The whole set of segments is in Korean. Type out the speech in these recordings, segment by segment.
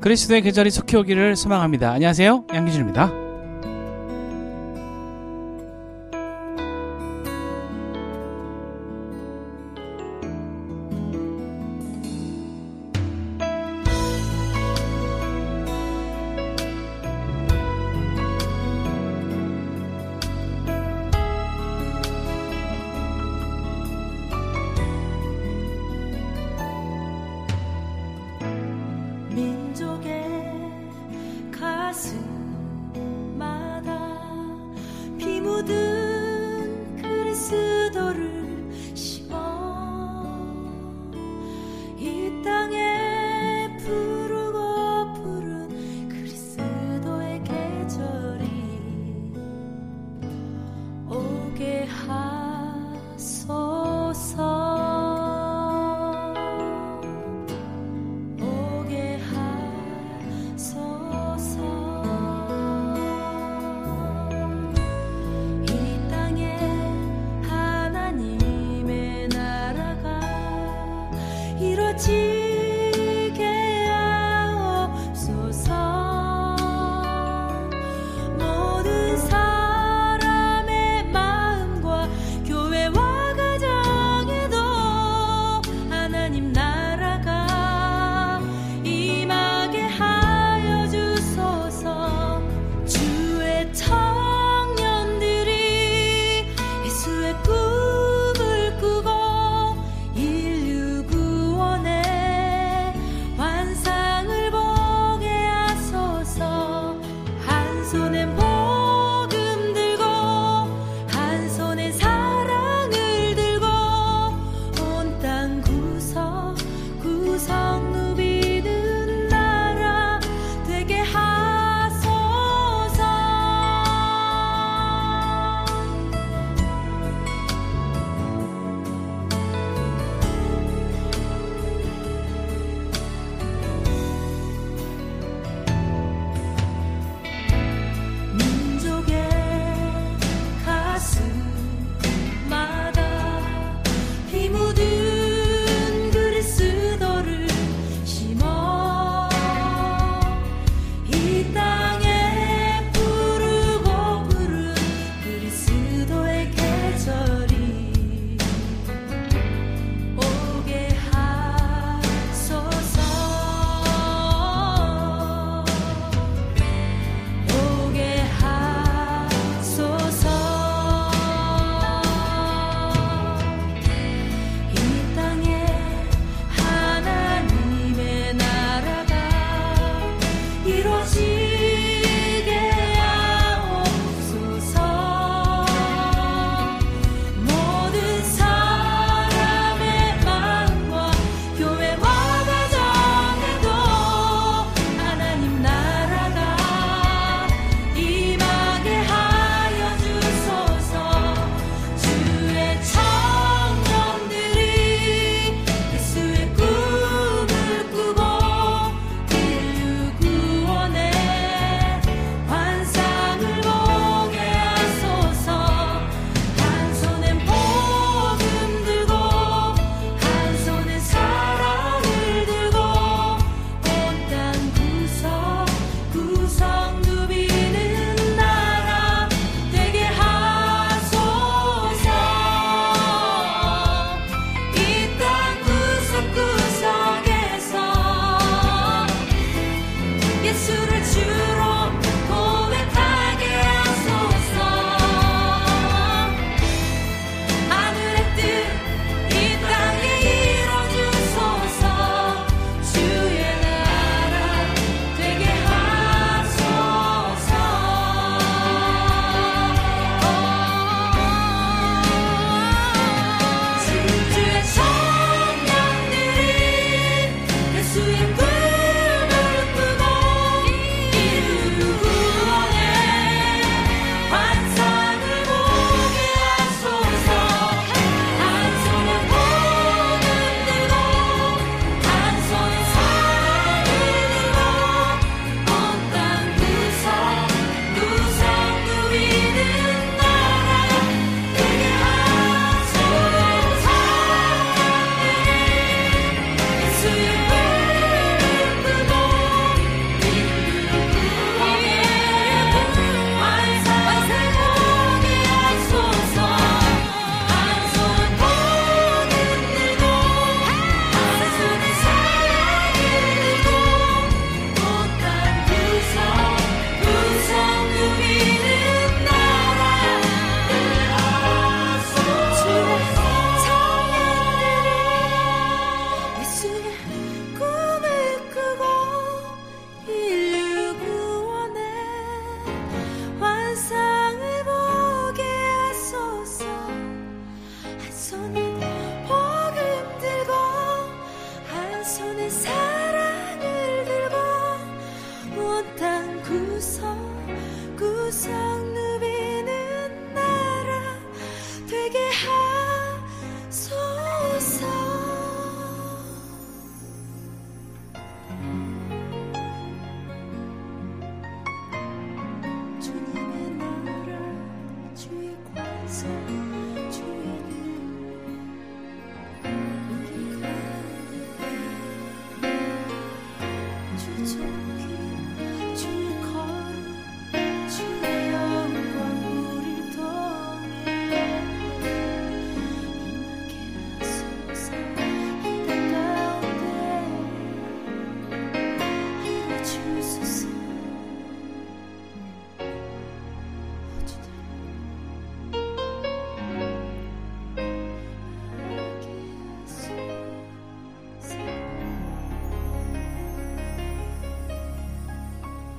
그리스도의 그 계절이 속히 오기를 소망합니다. 안녕하세요. 양기준입니다.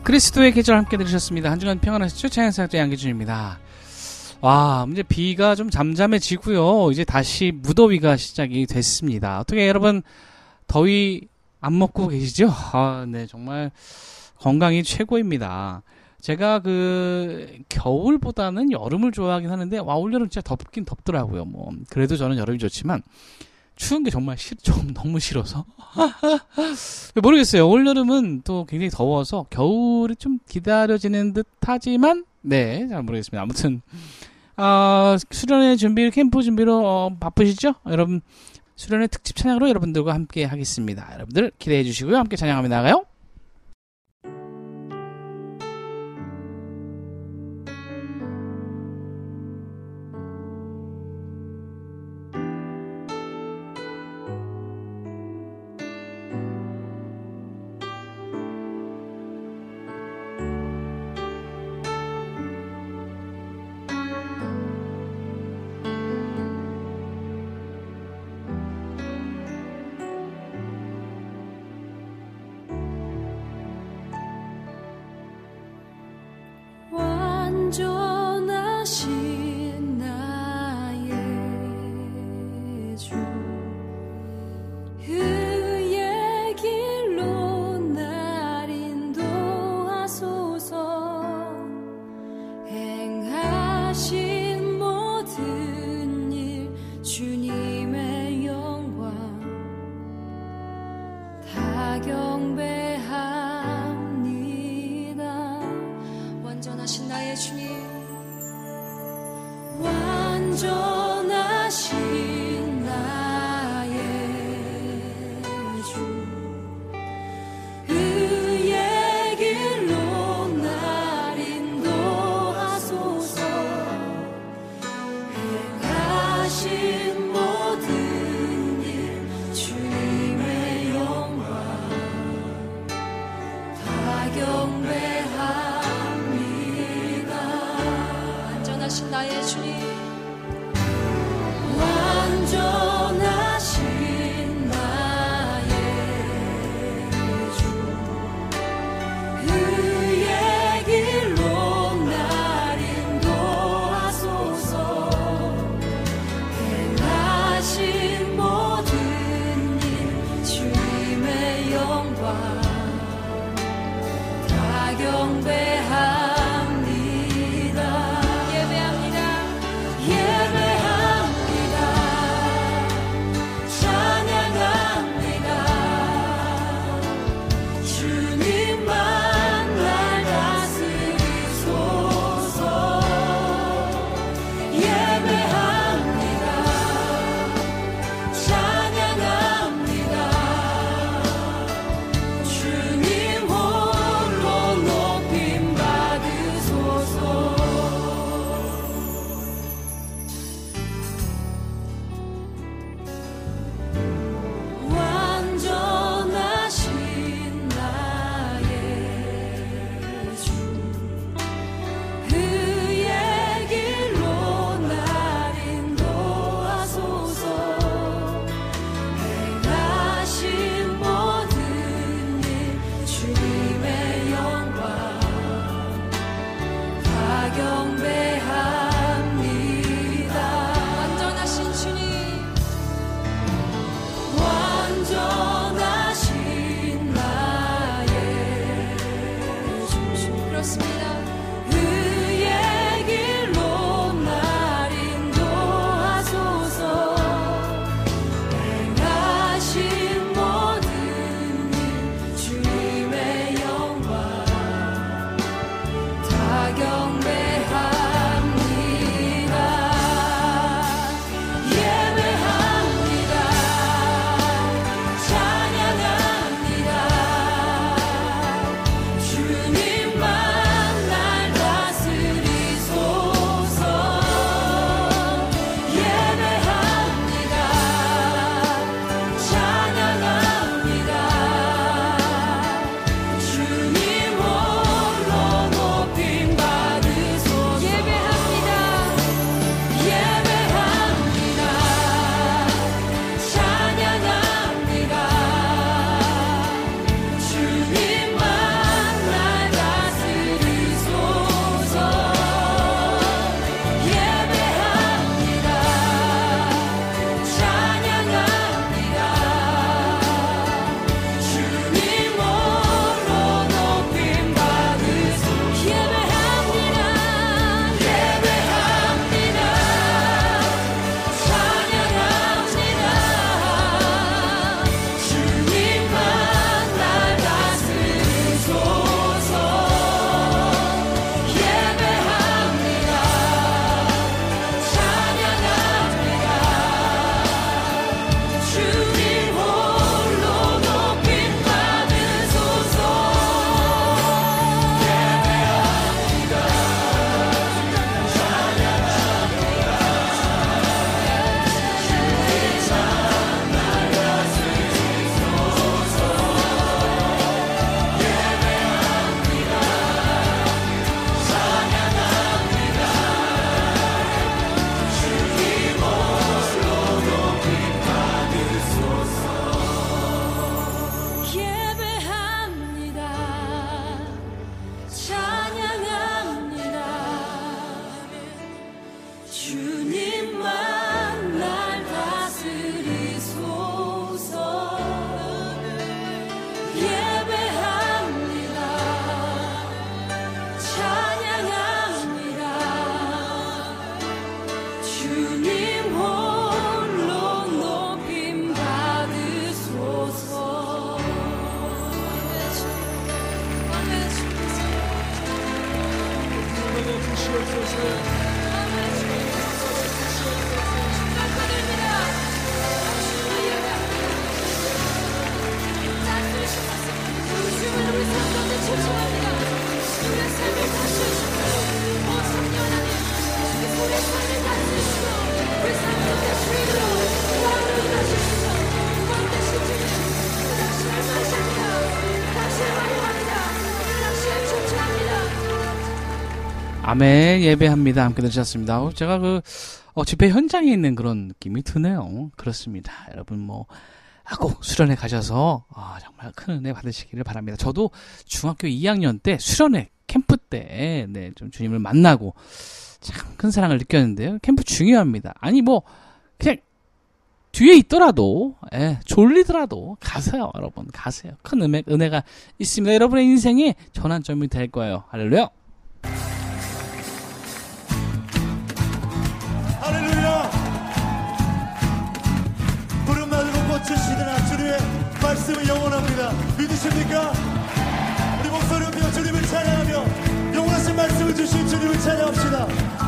그리스도의 계절 함께 들으셨습니다. 한 주간 평안하셨죠? 차연사학자 양기준입니다. 와, 이제 비가 좀 잠잠해지고요. 이제 다시 무더위가 시작이 됐습니다. 어떻게 여러분 더위 안 먹고 계시죠? 아, 네, 정말 건강이 최고입니다. 제가 그 겨울보다는 여름을 좋아하긴 하는데 와 올여름 진짜 덥긴 덥더라고요. 뭐 그래도 저는 여름이 좋지만 추운 게 정말 싫, 좀 너무 싫어서 모르겠어요. 올 여름은 또 굉장히 더워서 겨울이 좀 기다려지는 듯 하지만 네 잘 모르겠습니다. 아무튼 아 수련회 준비 캠프 준비로 어, 바쁘시죠? 여러분 수련회 특집 찬양으로 여러분들과 함께 하겠습니다. 여러분들 기대해 주시고요. 함께 찬양하며 나가요. 아멘 예배합니다. 함께 들으셨습니다. 어, 제가 그 어, 집회 현장에 있는 그런 느낌이 드네요. 그렇습니다. 여러분 뭐 아, 꼭 수련회 가셔서 아, 정말 큰 은혜 받으시기를 바랍니다. 저도 중학교 2학년 때 수련회 캠프 때 네, 좀 주님을 만나고 참 큰 사랑을 느꼈는데요. 캠프 중요합니다. 아니 뭐 그냥 뒤에 있더라도 예, 졸리더라도 가세요, 여러분. 가세요. 큰 은혜, 은혜가 있습니다. 여러분의 인생에 전환점이 될 거예요. 할렐루야 찬양합시다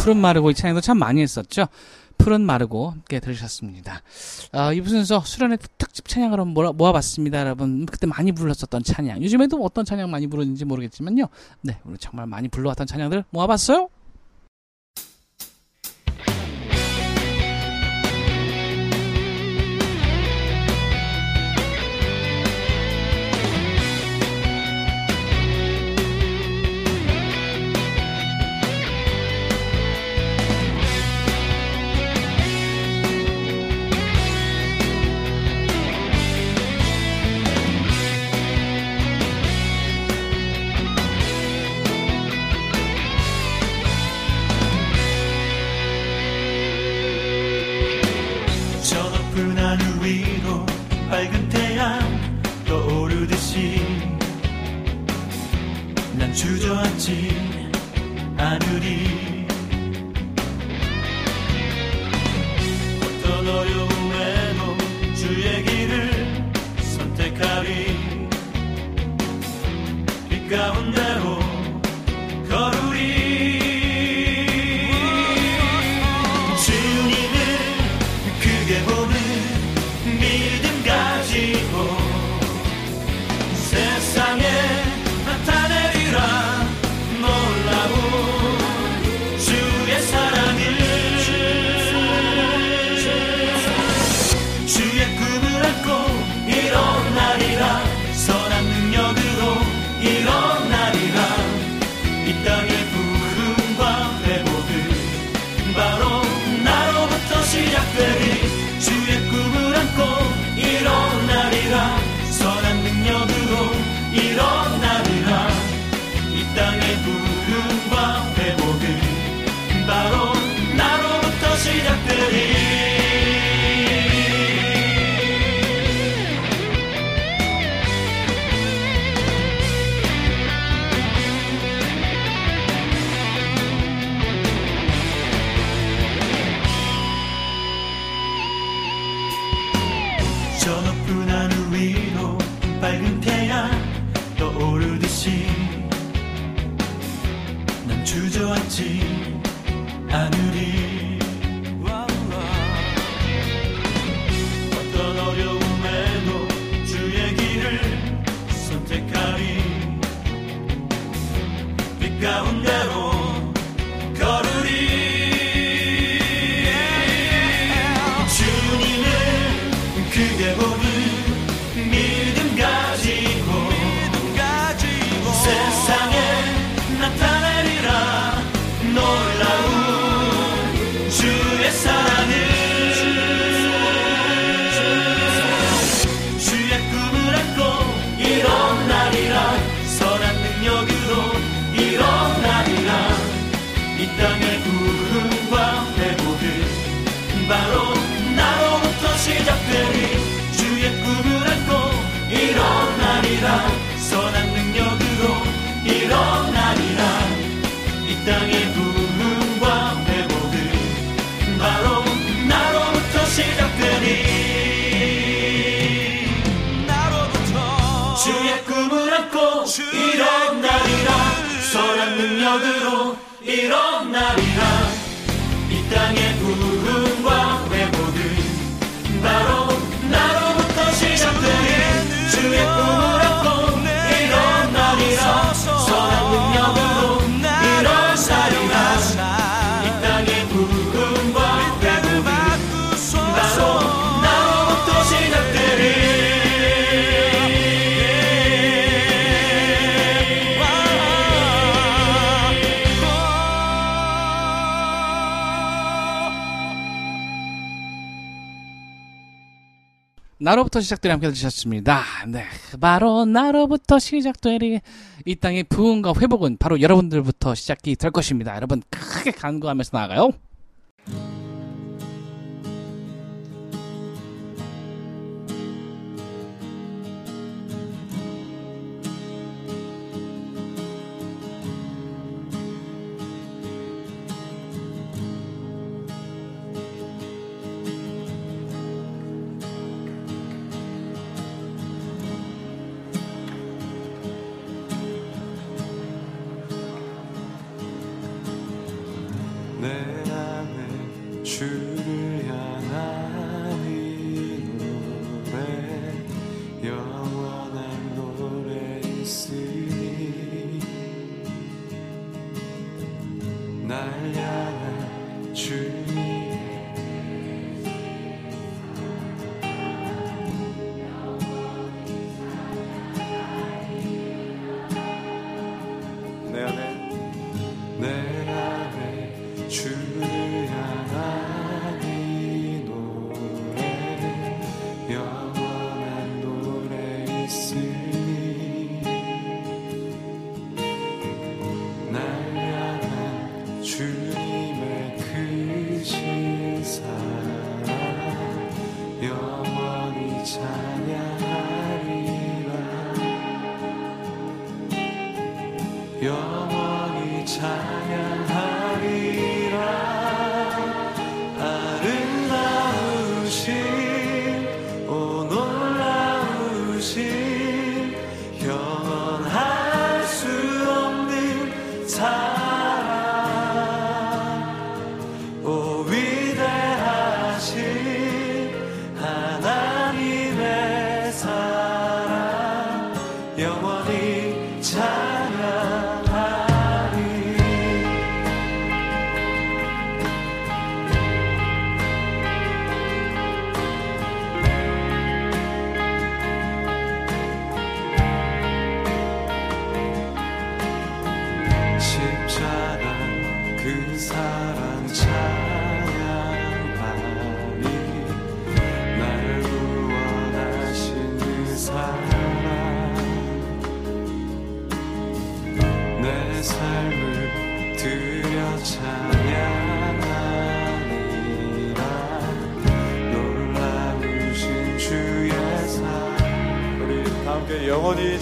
푸른 마르고 이 찬양도 참 많이 했었죠. 푸른 마르고 함께 들으셨습니다. 아, 어, 이부 순서 수련의 특집 찬양으로 모아, 봤습니다 여러분 그때 많이 불렀었던 찬양 요즘에도 어떤 찬양 많이 부르는지 모르겠지만요. 네, 오늘 정말 많이 불러왔던 찬양들 모아봤어요. 아니라 이 땅의 부흥과 회복은 바로 나로부터 시작되니 나로부터 주의 꿈을 안고 일어나리라. 선한 능력으로 일어나리라. 이 땅의 부흥과 회복은 바로 나로부터 시작되리 함께 해주셨습니다. 네. 바로 나로부터 시작되리. 이 땅의 부흥과 회복은 바로 여러분들부터 시작이 될 것입니다. 여러분, 크게 간구하면서 나가요.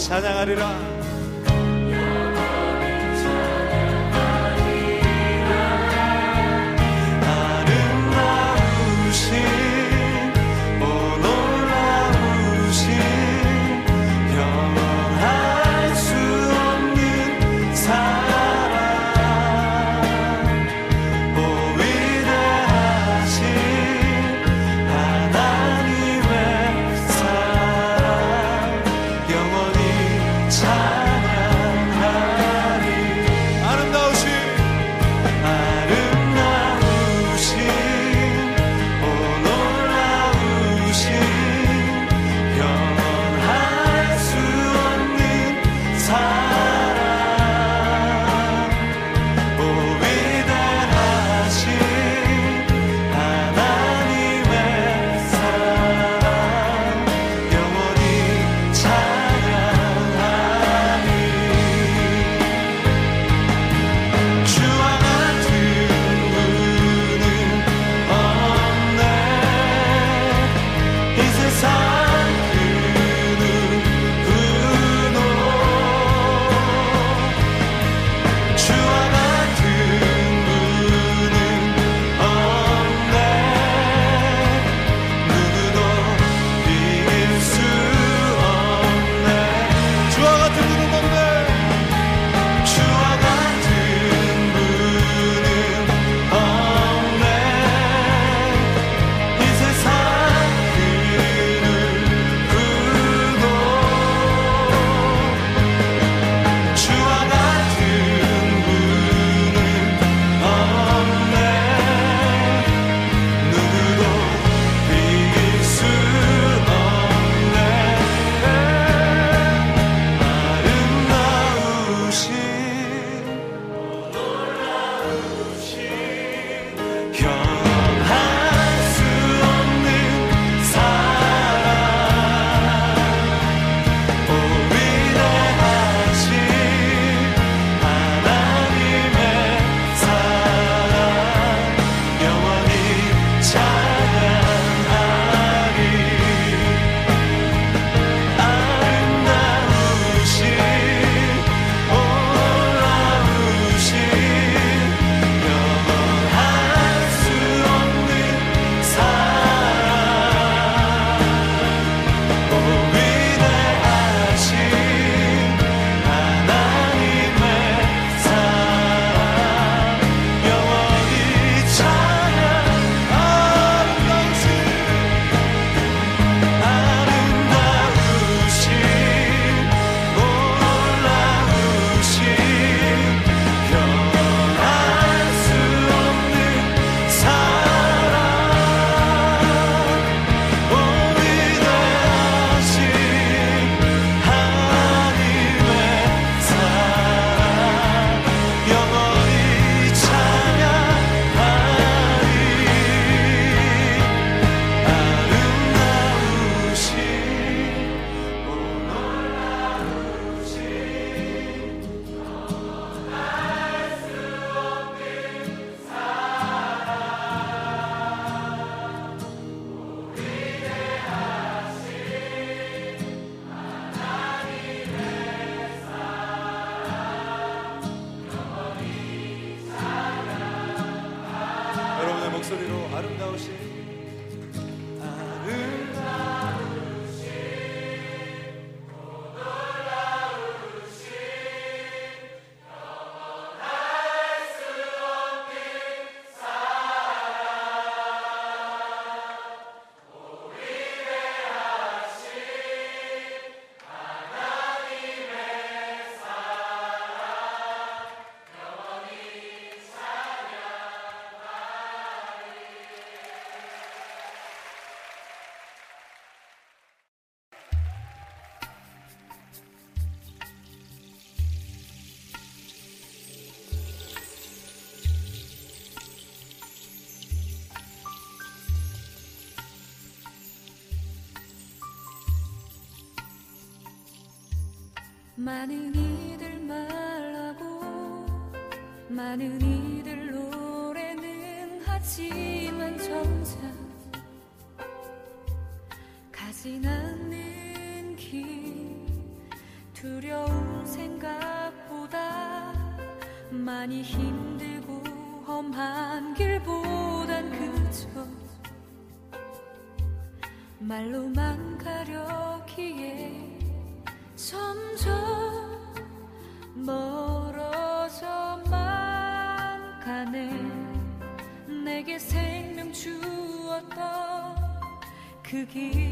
찬양하리라. 소리로 아름다우신 많은 이들 말하고 많은 이들 노래는 하지만 정작 keep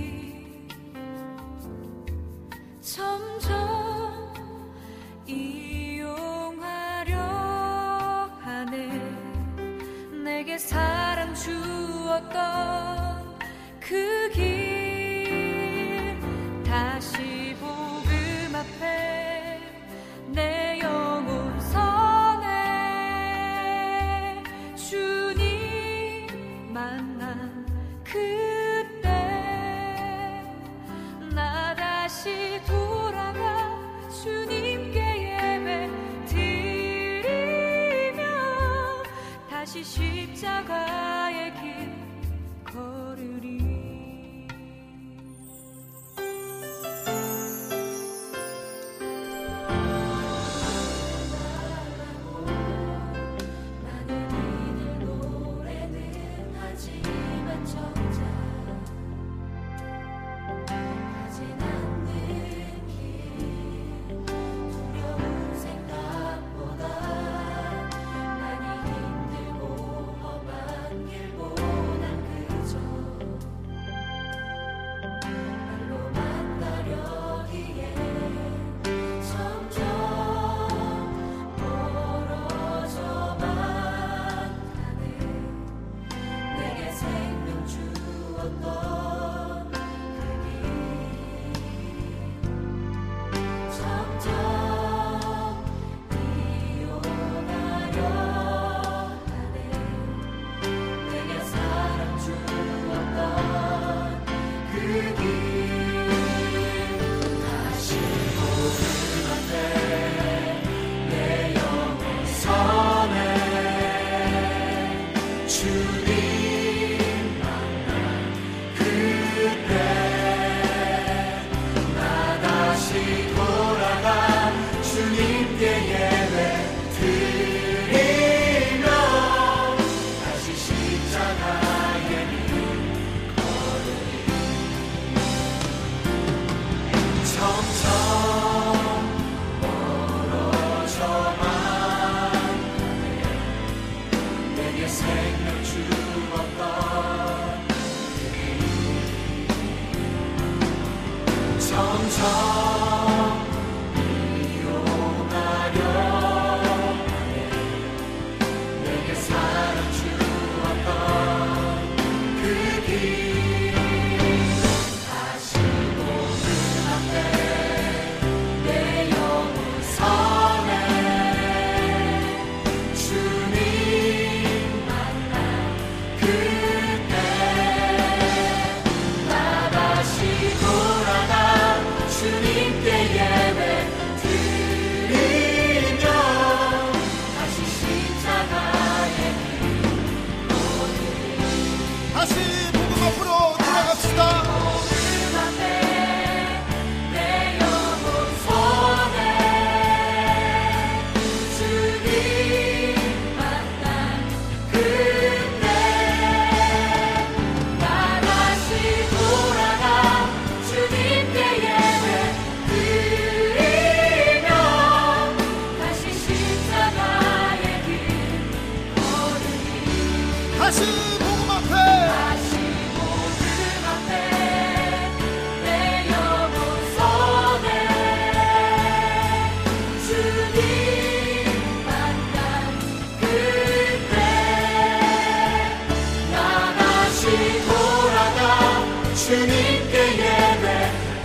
주님께 예배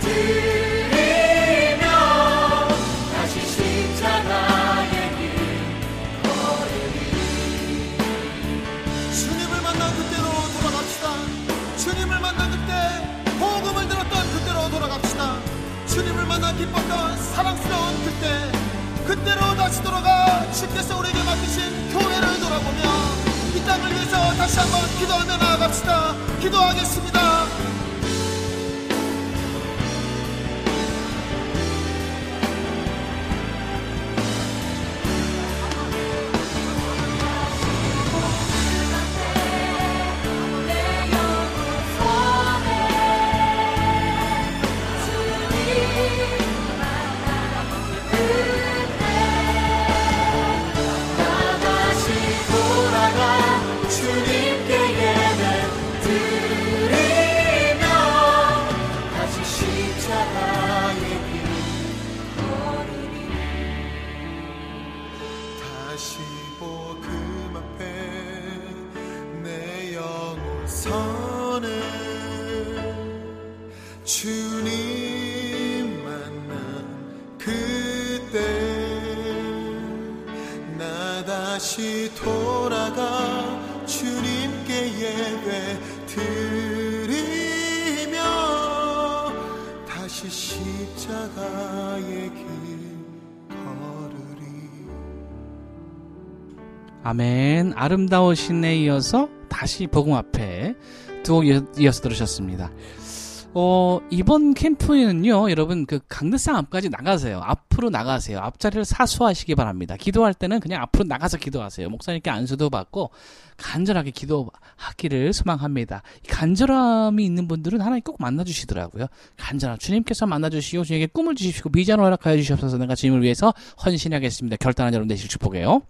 드리며 다시 십자가의 길 걸으리 주님을 만난 그때로 돌아갑시다. 주님을 만난 그때 복음을 들었던 그때로 돌아갑시다. 주님을 만나 기뻤던 사랑스러운 그때 그때로 다시 돌아가 주께서 우리에게 맡기신 교회를 돌아보며 이 땅을 위해서 다시 한번 기도하며 나아갑시다. 기도하겠습니다. 아멘. 아름다우신 에 이어서 다시 복음 앞에 두 곡 이어서 들으셨습니다. 어, 이번 캠프에는요, 여러분, 그 강대상 앞까지 나가세요. 앞으로 나가세요. 앞자리를 사수하시기 바랍니다. 기도할 때는 그냥 앞으로 나가서 기도하세요. 목사님께 안수도 받고 간절하게 기도하기를 소망합니다. 이 간절함이 있는 분들은 하나님 꼭 만나주시더라고요. 간절함. 주님께서 만나주시고, 주님에게 꿈을 주십시고, 비전을 허락하여 주시옵소서 내가 주님을 위해서 헌신하겠습니다. 결단한 여러분 되실 축복해요.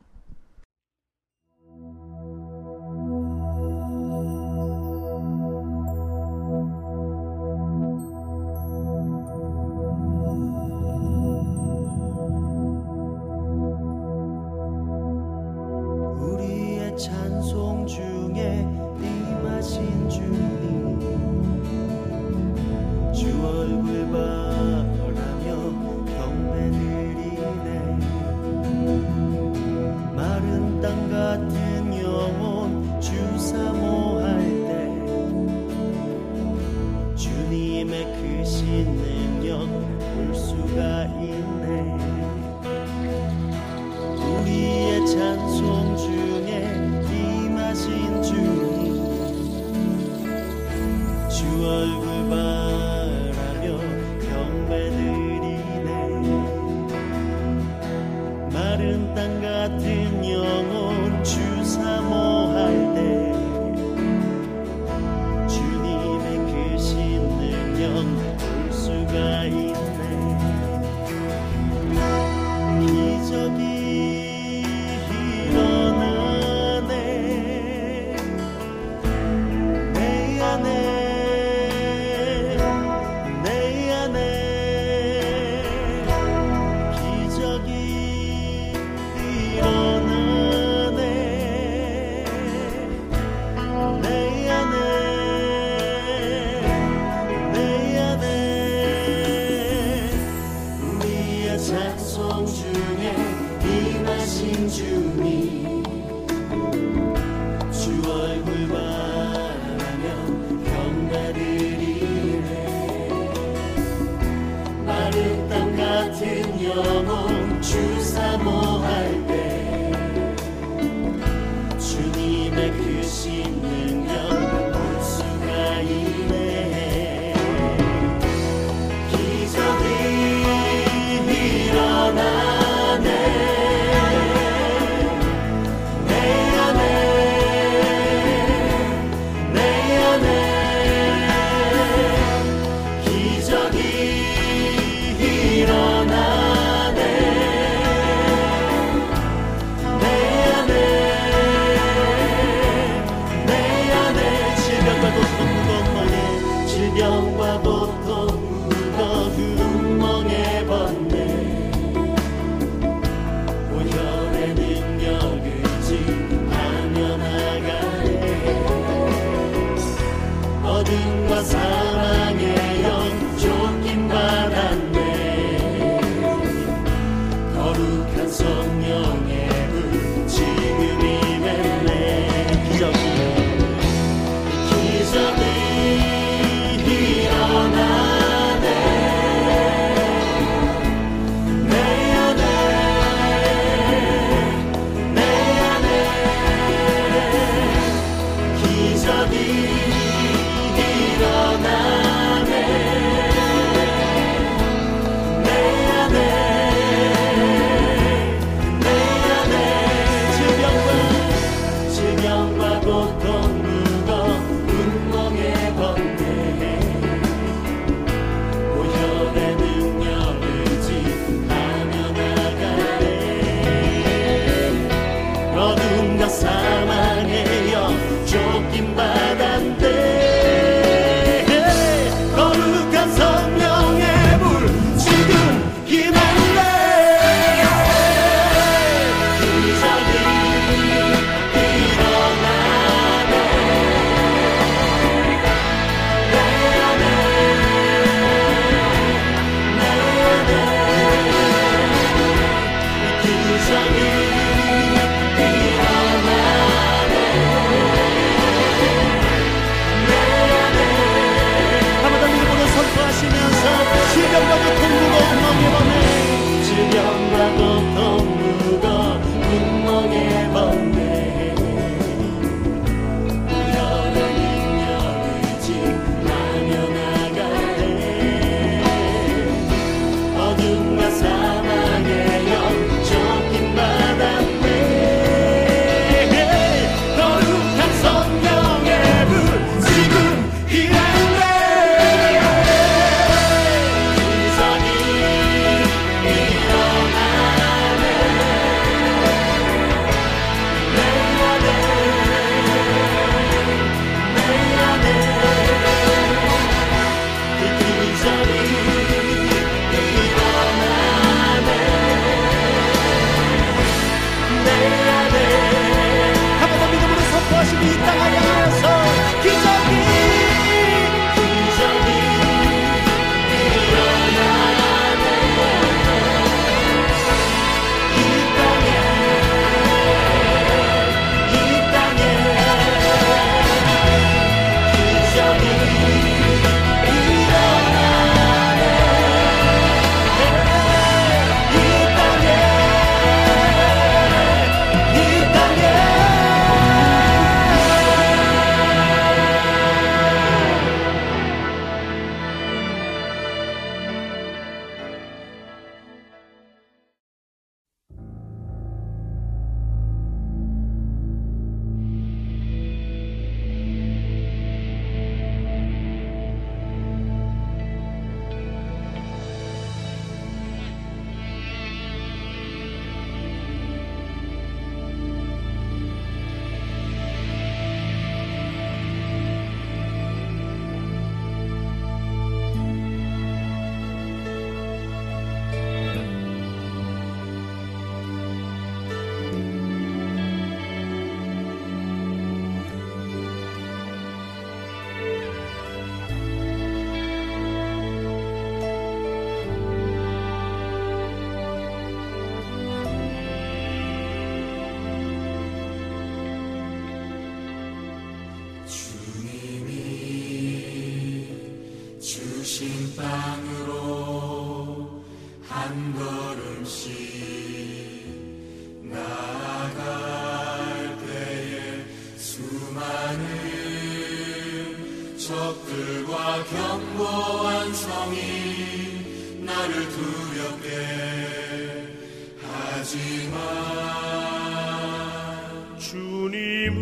마주님을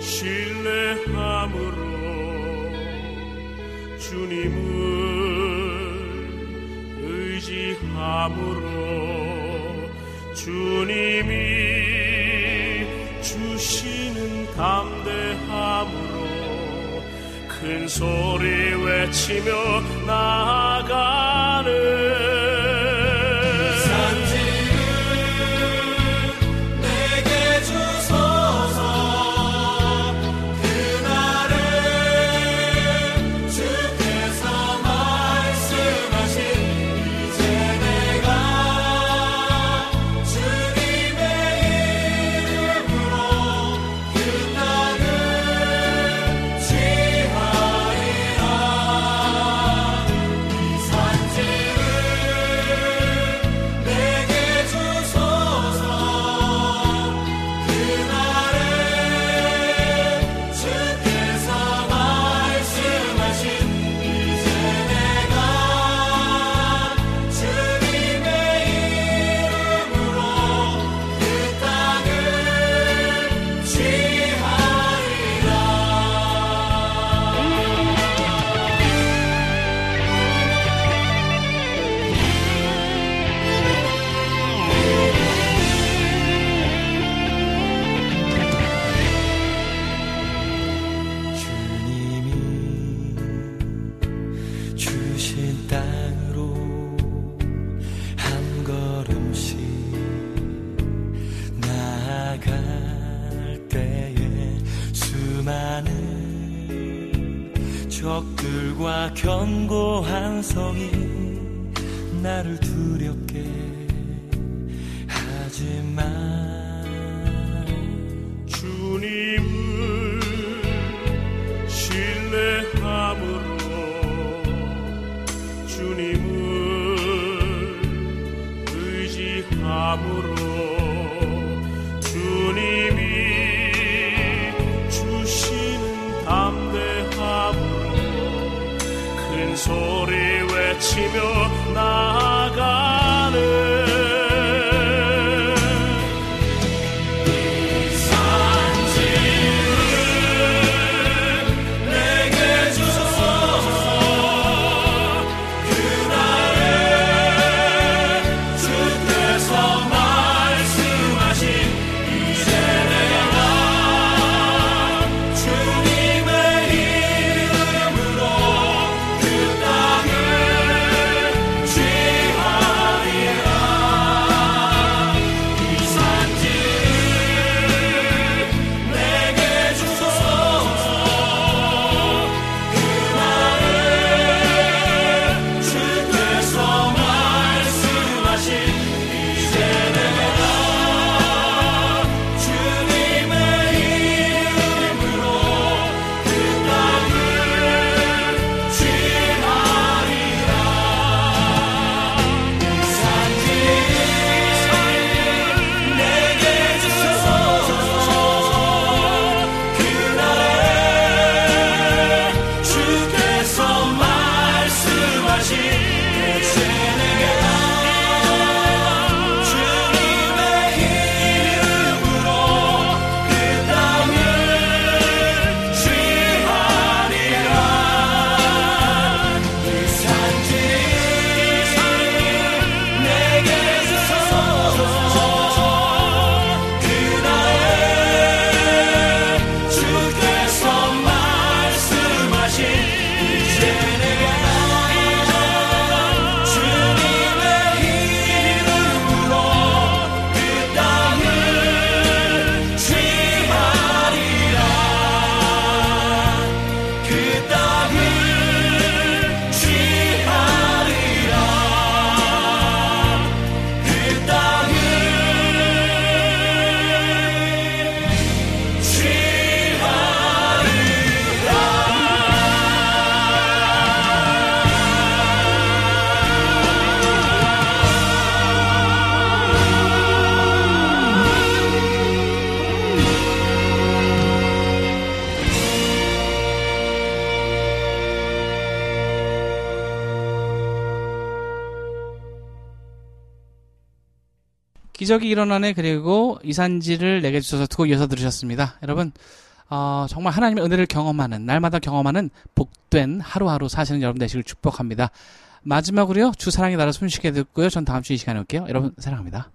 신뢰함으로 주님을 의지함으로 주님이 주시는 담대함으로 큰 소리 외치며 나 수많은 적들과 견고한 성이 나를 두렵게 하지만 주님 me 기적이 일어나네 그리고 이산지를 내게 주셔서 두고 이어서 들으셨습니다. 여러분 어, 정말 하나님의 은혜를 경험하는 날마다 경험하는 복된 하루하루 사시는 여러분 되시길 축복합니다. 마지막으로요 주 사랑의 나라 손쉽게 듣고요. 전 다음 주 이 시간에 올게요. 여러분 사랑합니다.